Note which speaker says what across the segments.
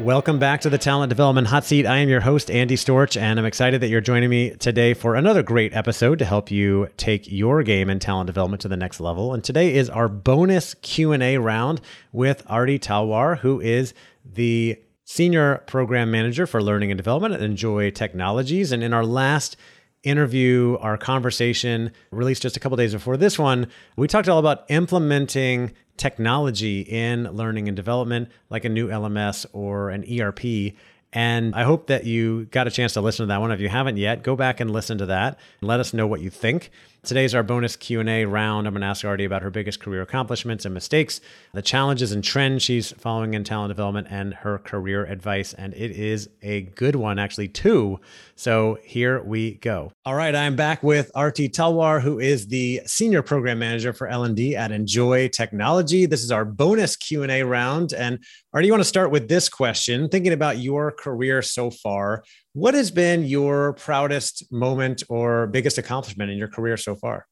Speaker 1: Welcome back to the Talent Development Hot Seat. I am your host Andy Storch and I'm excited that you're joining me today for another great episode to help you take your game in talent development to the next level. And today is our bonus Q&A round with Arti Talwar who is the senior program manager for learning and development at Enjoy Technologies and in our last interview, our conversation released just a couple days before this one, we talked all about implementing technology in learning and development, like a new LMS or an ERP. And I hope that you got a chance to listen to that one. If you haven't yet, go back and listen to that. And let us know what you think. Today's our bonus Q&A round. I'm going to ask Arti about her biggest career accomplishments and mistakes, the challenges and trends she's following in talent development, and her career advice. And it is a good one, actually, too. So here we go. All right, I'm back with Arti Talwar, who is the senior program manager for L&D at Enjoy Technology. This is our bonus Q&A round. And Arti, you want to start with this question, thinking about your career so far. What has been your proudest moment or biggest accomplishment in your career so far?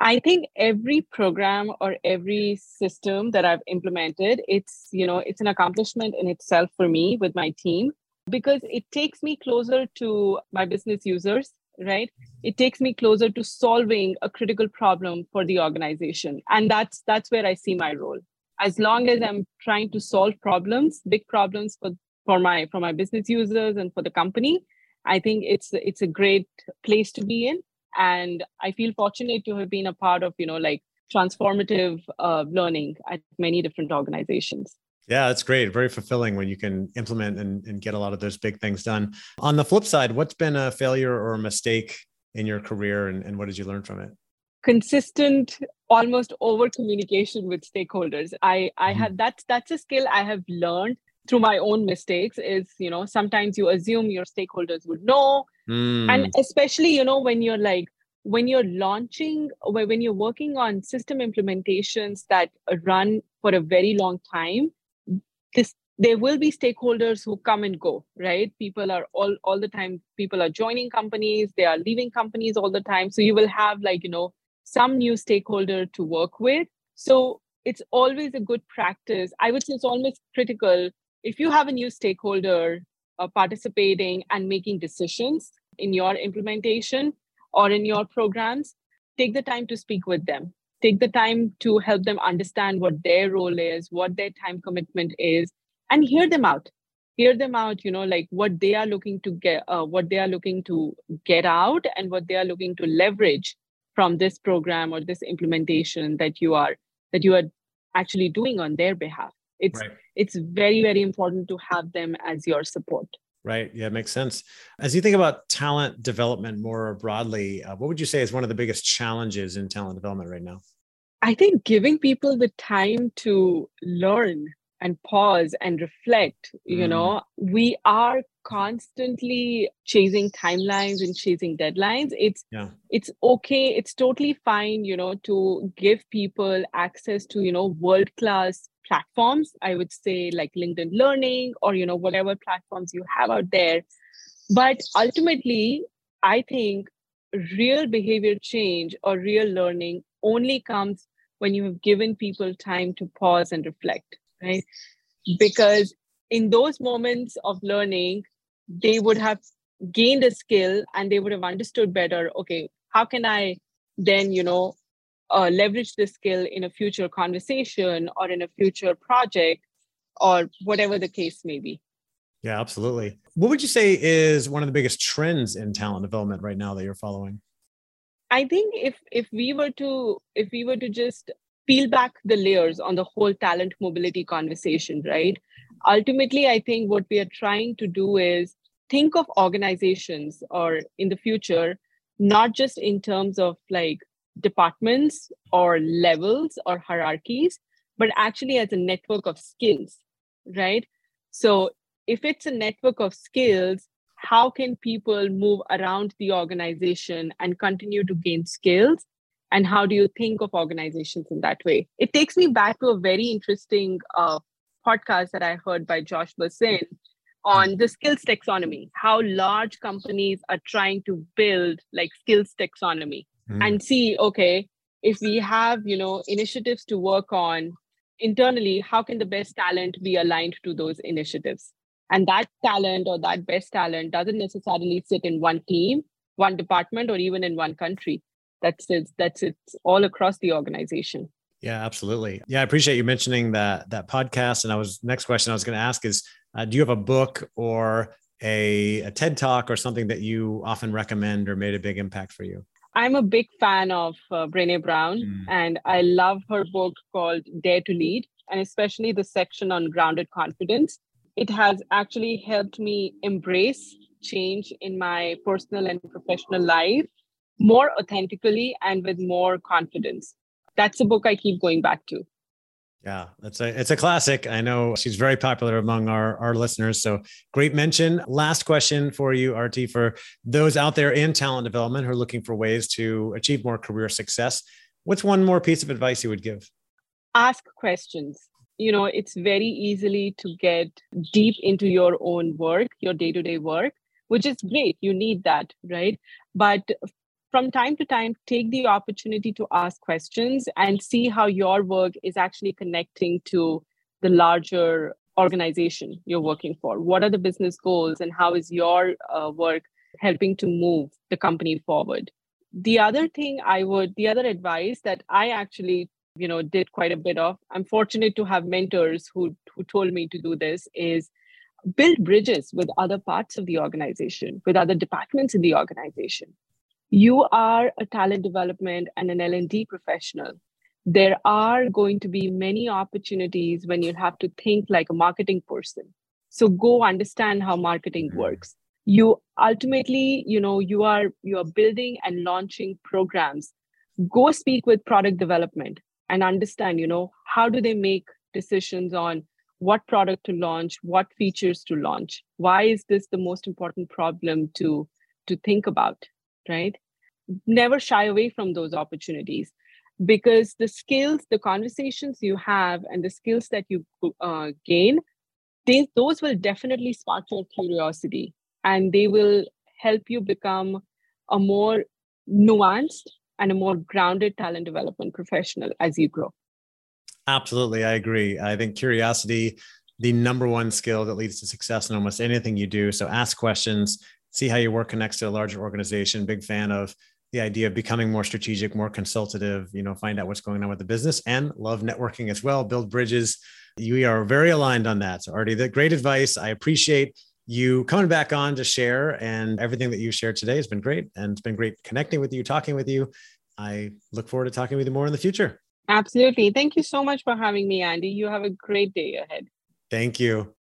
Speaker 2: I think every program or every system that I've implemented, it's, you know, it's an accomplishment in itself for me with my team because it takes me closer to my business users, right? It takes me closer to solving a critical problem for the organization. And that's that's where I see my role. As long as I'm trying to solve problems, big problems for for my for my business users and for the company i think it's it's a great place to be in and i feel fortunate to have been a part of you know like transformative uh, learning at many different organizations
Speaker 1: yeah, that's great. Very fulfilling when you can implement and, and get a lot of those big things done. On the flip side, what's been a failure or a mistake in your career and, and what did you learn from it?
Speaker 2: Consistent, almost over communication with stakeholders. I, I mm-hmm. have that's that's a skill I have learned through my own mistakes is you know sometimes you assume your stakeholders would know. Mm. and especially you know when you're like when you're launching when you're working on system implementations that run for a very long time this there will be stakeholders who come and go right? People are all all the time people are joining companies they are leaving companies all the time. So you will have like you know some new stakeholder to work with. So it's always a good practice. I would say it's almost critical if you have a new stakeholder uh, participating and making decisions in your implementation or in your programs, take the time to speak with them. Take the time to help them understand what their role is, what their time commitment is, and hear them out. Hear them out, you know, like what they are looking to get, uh, what they are looking to get out, and what they are looking to leverage from this program or this implementation that you are that you are actually doing on their behalf. It's right. it's very very important to have them as your support.
Speaker 1: Right. Yeah, makes sense. As you think about talent development more broadly, uh, what would you say is one of the biggest challenges in talent development right now?
Speaker 2: I think giving people the time to learn and pause and reflect, mm. you know, we are constantly chasing timelines and chasing deadlines. It's yeah. it's okay, it's totally fine, you know, to give people access to, you know, world-class platforms i would say like linkedin learning or you know whatever platforms you have out there. But ultimately i think real behavior change or real learning only comes when you have given people time to pause and reflect right? Because in those moments of learning they would have gained a skill and they would have understood better okay how can i then you know uh, leverage this skill in a future conversation or in a future project or whatever the case may be.
Speaker 1: Yeah, absolutely. What would you say is one of the biggest trends in talent development right now that you're following?
Speaker 2: I think if if we were to if we were to just peel back the layers on the whole talent mobility conversation, right? Ultimately, I think what we are trying to do is think of organizations or in the future, not just in terms of like departments or levels or hierarchies, but actually as a network of skills, right? So if it's a network of skills, how can people move around the organization and continue to gain skills? And how do you think of organizations in that way? It takes me back to a very interesting uh, podcast that I heard by Josh Bersin on the skills taxonomy, how large companies are trying to build like skills taxonomy mm. and see okay if we have you know initiatives to work on internally how can the best talent be aligned to those initiatives? And that talent or that best talent doesn't necessarily sit in one team one department or even in one country. That's it that's it all across the organization.
Speaker 1: Yeah absolutely. Yeah i appreciate you mentioning that that podcast. And i was next question i was going to ask is uh, do you have a book or a, a ted talk or something that you often recommend or made a big impact for you
Speaker 2: I'm a big fan of uh, Brene Brown, mm. and I love her book called Dare to Lead, and especially the section on grounded confidence. It has actually helped me embrace change in my personal and professional life more authentically and with more confidence. That's a book I keep going back to.
Speaker 1: Yeah, that's a it's a classic. I know she's very popular among our our listeners. So great mention. Last question for you, Arti, for those out there in talent development who are looking for ways to achieve more career success. What's one more piece of advice you would give?
Speaker 2: Ask questions. You know, it's very easily to get deep into your own work, your day-to-day work, which is great. You need that, right? But from time to time, take the opportunity to ask questions and see how your work is actually connecting to the larger organization you're working for. What are the business goals, and how is your uh, work helping to move the company forward? The other thing I would, the other advice that I actually you know did quite a bit of i'm fortunate to have mentors who who told me to do this is build bridges with other parts of the organization with other departments in the organization you are a talent development and an L&D professional, there are going to be many opportunities when you have to think like a marketing person. So go understand how marketing mm-hmm. works. You ultimately, you know, you are you are building and launching programs. Go speak with product development and understand, you know, how do they make decisions on what product to launch, what features to launch? Why is this the most important problem to to think about, right? Never shy away from those opportunities because the skills the conversations you have and the skills that you uh, gain they, those will definitely spark your curiosity and they will help you become a more nuanced and a more grounded talent development professional as you grow.
Speaker 1: Absolutely i agree. I think curiosity the number one skill that leads to success in almost anything you do. So ask questions see how your work connects to a larger organization. Big fan of the idea of becoming more strategic, more consultative, you know, find out what's going on with the business and love networking as well, build bridges. You are very aligned on that. So, Arti, the great advice. I appreciate you coming back on to share and everything that you shared today has been great. And it's been great connecting with you, talking with you. I look forward to talking with you more in the future.
Speaker 2: Absolutely. Thank you so much for having me, Andy. You have a great day ahead.
Speaker 1: Thank you.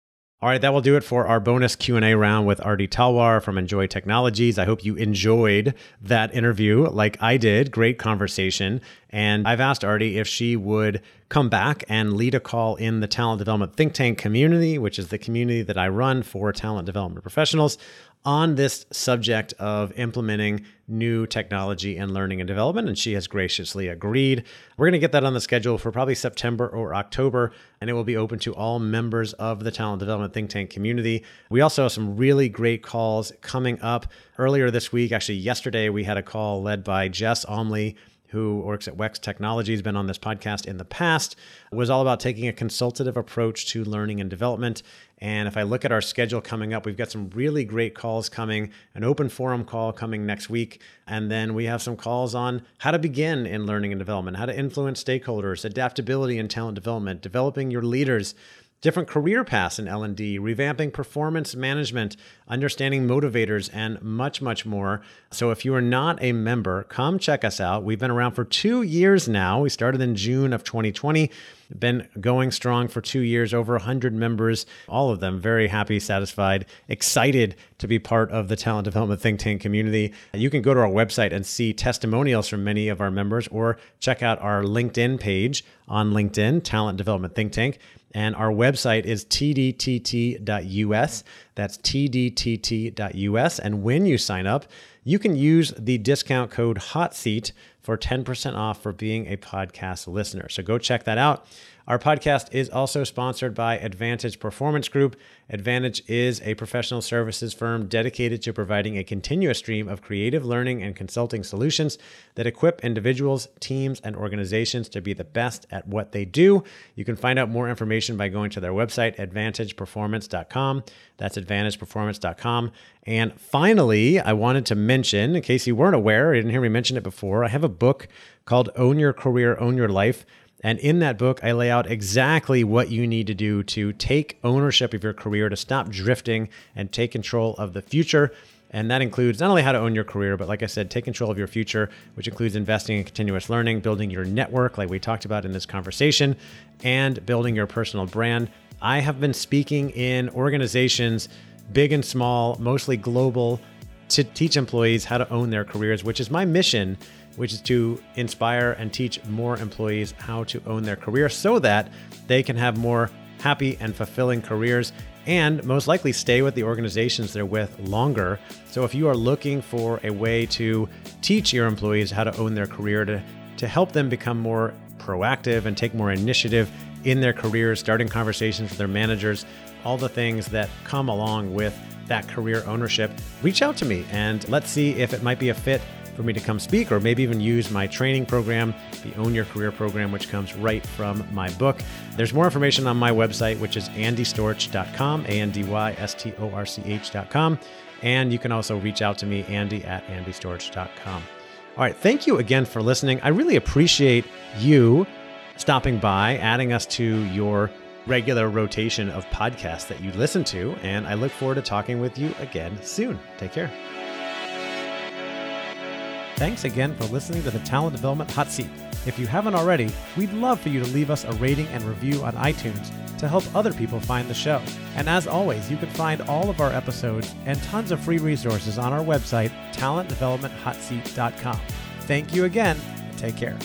Speaker 1: All right, that will do it for our bonus Q&A round with Arti Talwar from Enjoy Technologies. I hope you enjoyed that interview like I did. Great conversation. And I've asked Arti if she would come back and lead a call in the talent development think tank community, which is the community that I run for talent development professionals on this subject of implementing new technology and learning and development, and she has graciously agreed. We're going to get that on the schedule for probably September or October, and it will be open to all members of the talent development think tank community. We also have some really great calls coming up earlier this week. Actually, yesterday we had a call led by Jess Omley who works at Wex Technologies, has been on this podcast in the past, was all about taking a consultative approach to learning and development. And if I look at our schedule coming up, we've got some really great calls coming, an open forum call coming next week. And then we have some calls on how to begin in learning and development, how to influence stakeholders, adaptability and talent development, developing your leaders, different career paths in L&D, revamping performance management, understanding motivators and much much more. So if you are not a member, come check us out. We've been around for 2 years now. We started in June of 2020. Been going strong for 2 years, over 100 members, all of them very happy, satisfied, excited to be part of the talent development think tank community. You can go to our website and see testimonials from many of our members or check out our LinkedIn page on LinkedIn, Talent Development Think Tank. And our website is tdtt.us. That's tdtt.us. And when you sign up, you can use the discount code HOTSEAT for 10% off for being a podcast listener. So go check that out. Our podcast is also sponsored by Advantage Performance Group. Advantage is a professional services firm dedicated to providing a continuous stream of creative learning and consulting solutions that equip individuals, teams, and organizations to be the best at what they do. You can find out more information by going to their website, advantageperformance.com. That's advantageperformance.com. And finally, I wanted to mention, in case you weren't aware, you didn't hear me mention it before, I have a book called Own Your Career, Own Your Life. And in that book, I lay out exactly what you need to do to take ownership of your career, to stop drifting and take control of the future. And that includes not only how to own your career, but like I said, take control of your future, which includes investing in continuous learning, building your network, like we talked about in this conversation, and building your personal brand. I have been speaking in organizations, big and small, mostly global, to teach employees how to own their careers, which is my mission which is to inspire and teach more employees how to own their career so that they can have more happy and fulfilling careers and most likely stay with the organizations they're with longer. So if you are looking for a way to teach your employees how to own their career to to help them become more proactive and take more initiative in their careers, starting conversations with their managers, all the things that come along with that career ownership, reach out to me and let's see if it might be a fit for me to come speak or maybe even use my training program, the Own Your Career program, which comes right from my book. There's more information on my website, which is andystorch.com, A N D Y S T O R C H.com. And you can also reach out to me, Andy at andystorch.com. All right, thank you again for listening. I really appreciate you stopping by, adding us to your regular rotation of podcasts that you listen to. And I look forward to talking with you again soon. Take care. Thanks again for listening to the Talent Development Hot Seat. If you haven't already, we'd love for you to leave us a rating and review on iTunes to help other people find the show. And as always, you can find all of our episodes and tons of free resources on our website, talentdevelopmenthotseat.com. Thank you again, take care.